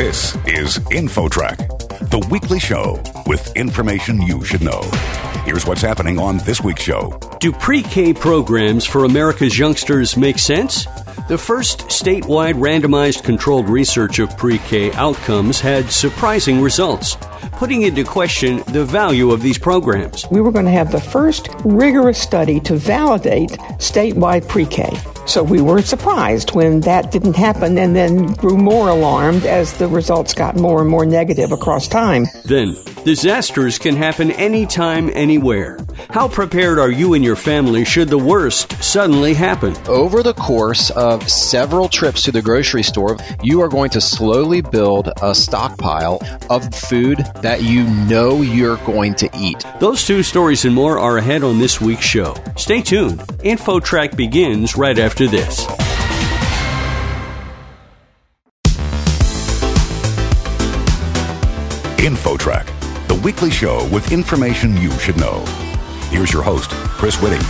This is InfoTrack, the weekly show with information you should know. Here's what's happening on this week's show. Do pre K programs for America's youngsters make sense? The first statewide randomized controlled research of pre K outcomes had surprising results, putting into question the value of these programs. We were going to have the first rigorous study to validate statewide pre K. So we were surprised when that didn't happen and then grew more alarmed as the results got more and more negative across time. Then, disasters can happen anytime, anywhere. How prepared are you and your family should the worst suddenly happen? Over the course of several trips to the grocery store, you are going to slowly build a stockpile of food that you know you're going to eat. Those two stories and more are ahead on this week's show. Stay tuned. InfoTrack begins right after this. InfoTrack, weekly show with information you should know. Here's your host, Chris Whitting.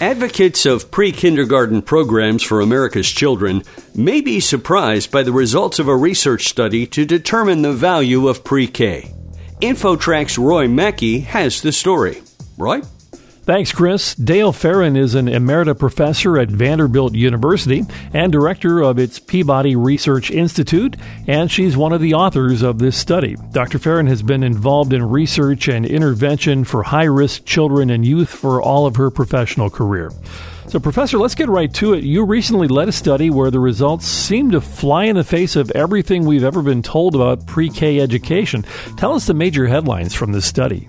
Advocates of pre kindergarten programs for America's children may be surprised by the results of a research study to determine the value of pre K. InfoTrack's Roy Mackey has the story. Roy? Thanks, Chris. Dale Farran is an emerita professor at Vanderbilt University and director of its Peabody Research Institute, and she's one of the authors of this study. Dr. Farran has been involved in research and intervention for high risk children and youth for all of her professional career. So, Professor, let's get right to it. You recently led a study where the results seem to fly in the face of everything we've ever been told about pre K education. Tell us the major headlines from this study.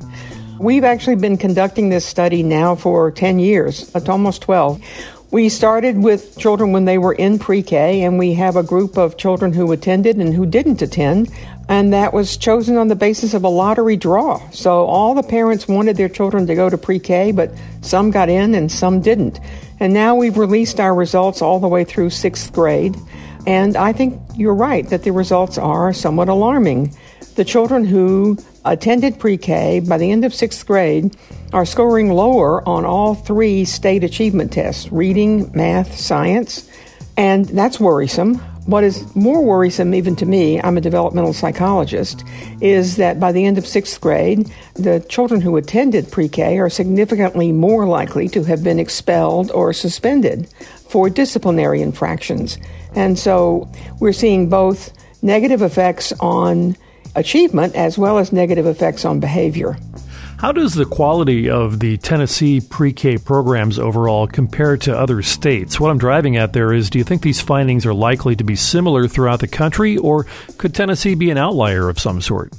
We've actually been conducting this study now for 10 years, uh, it's almost 12. We started with children when they were in pre K, and we have a group of children who attended and who didn't attend, and that was chosen on the basis of a lottery draw. So all the parents wanted their children to go to pre K, but some got in and some didn't. And now we've released our results all the way through sixth grade, and I think you're right that the results are somewhat alarming. The children who attended pre K by the end of sixth grade are scoring lower on all three state achievement tests reading, math, science, and that's worrisome. What is more worrisome, even to me, I'm a developmental psychologist, is that by the end of sixth grade, the children who attended pre K are significantly more likely to have been expelled or suspended for disciplinary infractions. And so we're seeing both negative effects on achievement as well as negative effects on behavior. How does the quality of the Tennessee pre K programs overall compare to other states? What I'm driving at there is do you think these findings are likely to be similar throughout the country, or could Tennessee be an outlier of some sort?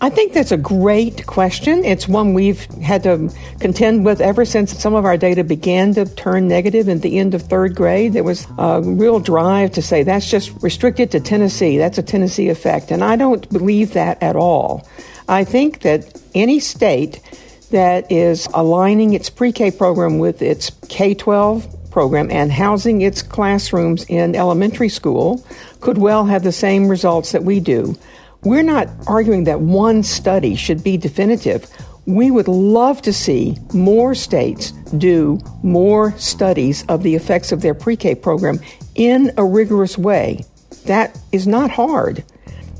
I think that's a great question. It's one we've had to contend with ever since some of our data began to turn negative at the end of third grade. There was a real drive to say that's just restricted to Tennessee. That's a Tennessee effect. And I don't believe that at all. I think that any state that is aligning its pre K program with its K 12 program and housing its classrooms in elementary school could well have the same results that we do. We're not arguing that one study should be definitive. We would love to see more states do more studies of the effects of their pre K program in a rigorous way. That is not hard.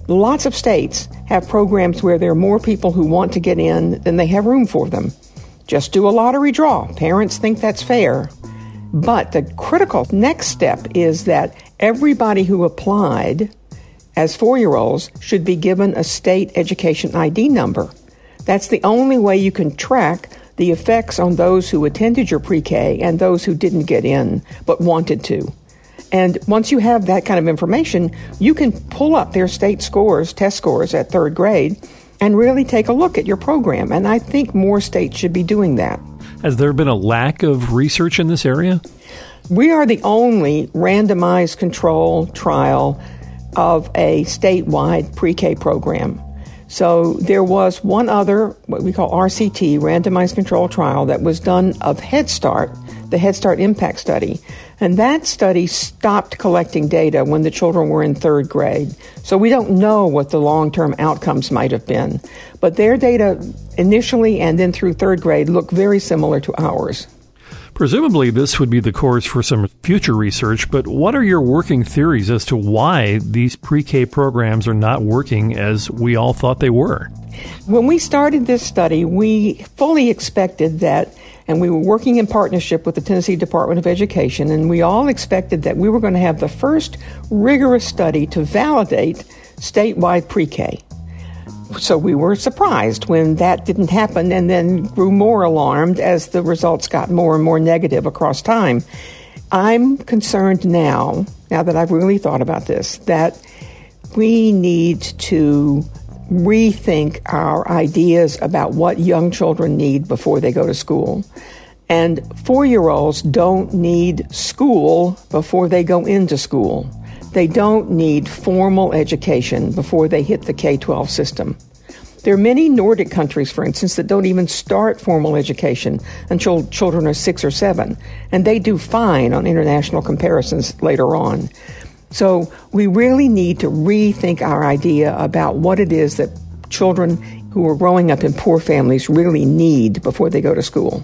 Lots of states have programs where there are more people who want to get in than they have room for them. Just do a lottery draw. Parents think that's fair. But the critical next step is that everybody who applied as four year olds should be given a state education ID number. That's the only way you can track the effects on those who attended your pre K and those who didn't get in but wanted to. And once you have that kind of information, you can pull up their state scores, test scores at third grade, and really take a look at your program. And I think more states should be doing that. Has there been a lack of research in this area? We are the only randomized control trial of a statewide pre K program. So there was one other, what we call RCT, randomized control trial, that was done of Head Start, the Head Start Impact Study. And that study stopped collecting data when the children were in third grade. So we don't know what the long term outcomes might have been. But their data initially and then through third grade look very similar to ours. Presumably, this would be the course for some future research, but what are your working theories as to why these pre K programs are not working as we all thought they were? When we started this study, we fully expected that and we were working in partnership with the Tennessee Department of Education, and we all expected that we were going to have the first rigorous study to validate statewide pre K. So we were surprised when that didn't happen and then grew more alarmed as the results got more and more negative across time. I'm concerned now, now that I've really thought about this, that we need to rethink our ideas about what young children need before they go to school. And four year olds don't need school before they go into school. They don't need formal education before they hit the K 12 system. There are many Nordic countries, for instance, that don't even start formal education until children are six or seven, and they do fine on international comparisons later on. So we really need to rethink our idea about what it is that children who are growing up in poor families really need before they go to school.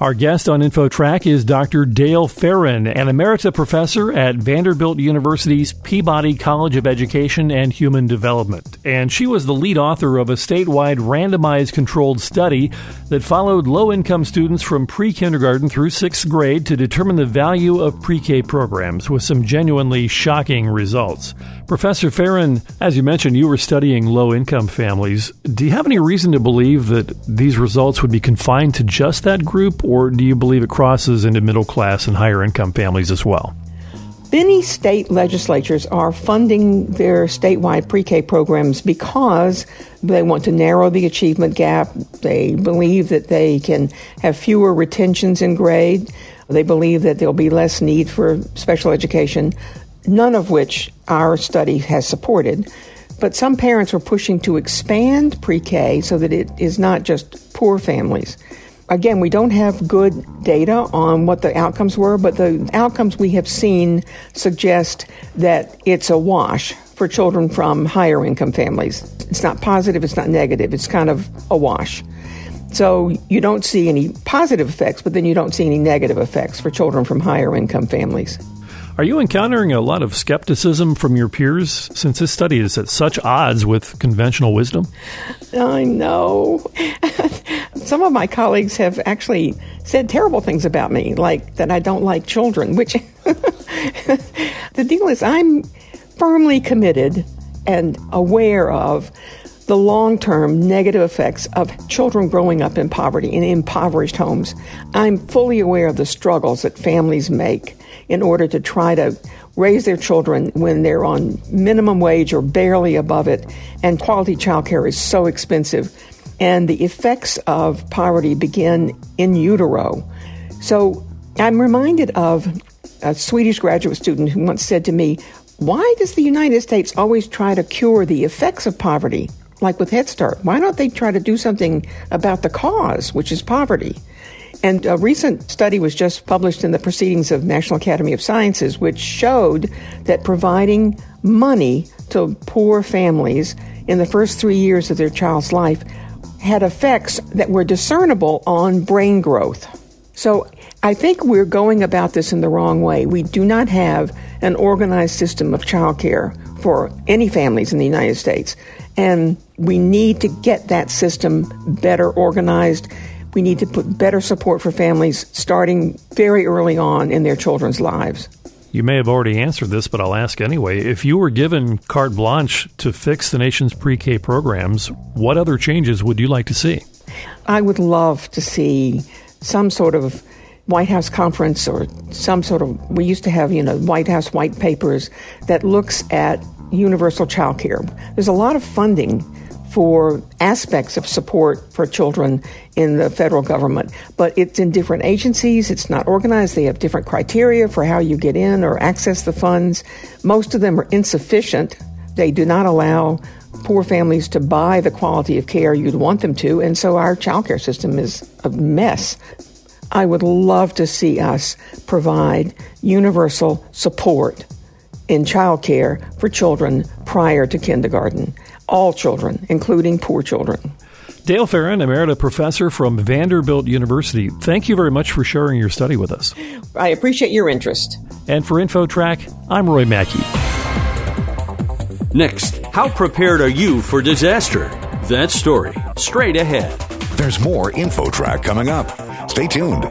Our guest on InfoTrack is Dr. Dale Farran, an emerita professor at Vanderbilt University's Peabody College of Education and Human Development. And she was the lead author of a statewide randomized controlled study that followed low income students from pre kindergarten through sixth grade to determine the value of pre K programs with some genuinely shocking results. Professor Farran, as you mentioned, you were studying low income families. Do you have any reason to believe that these results would be confined to just that group, or do you believe it crosses into middle class and higher income families as well? Many state legislatures are funding their statewide pre K programs because they want to narrow the achievement gap. They believe that they can have fewer retentions in grade. They believe that there'll be less need for special education none of which our study has supported. But some parents are pushing to expand pre K so that it is not just poor families. Again, we don't have good data on what the outcomes were, but the outcomes we have seen suggest that it's a wash for children from higher income families. It's not positive, it's not negative, it's kind of a wash. So you don't see any positive effects, but then you don't see any negative effects for children from higher income families. Are you encountering a lot of skepticism from your peers since this study is at such odds with conventional wisdom? I know. Some of my colleagues have actually said terrible things about me, like that I don't like children, which the deal is I'm firmly committed and aware of the long term negative effects of children growing up in poverty in impoverished homes. I'm fully aware of the struggles that families make in order to try to raise their children when they're on minimum wage or barely above it, and quality childcare is so expensive. And the effects of poverty begin in utero. So I'm reminded of a Swedish graduate student who once said to me, Why does the United States always try to cure the effects of poverty? Like with Head Start, why don't they try to do something about the cause, which is poverty? And a recent study was just published in the Proceedings of National Academy of Sciences, which showed that providing money to poor families in the first three years of their child's life had effects that were discernible on brain growth. So I think we're going about this in the wrong way. We do not have an organized system of childcare for any families in the United States. And we need to get that system better organized we need to put better support for families starting very early on in their children's lives. You may have already answered this, but I'll ask anyway. If you were given carte blanche to fix the nation's pre K programs, what other changes would you like to see? I would love to see some sort of White House conference or some sort of, we used to have, you know, White House white papers that looks at universal child care. There's a lot of funding for aspects of support for children in the federal government, but it's in different agencies. It's not organized. They have different criteria for how you get in or access the funds. Most of them are insufficient. They do not allow poor families to buy the quality of care you'd want them to, and so our child care system is a mess. I would love to see us provide universal support in child care for children prior to kindergarten all children, including poor children. Dale Farran, Emerita Professor from Vanderbilt University, thank you very much for sharing your study with us. I appreciate your interest. And for InfoTrack, I'm Roy Mackey. Next, how prepared are you for disaster? That story, straight ahead. There's more InfoTrack coming up. Stay tuned.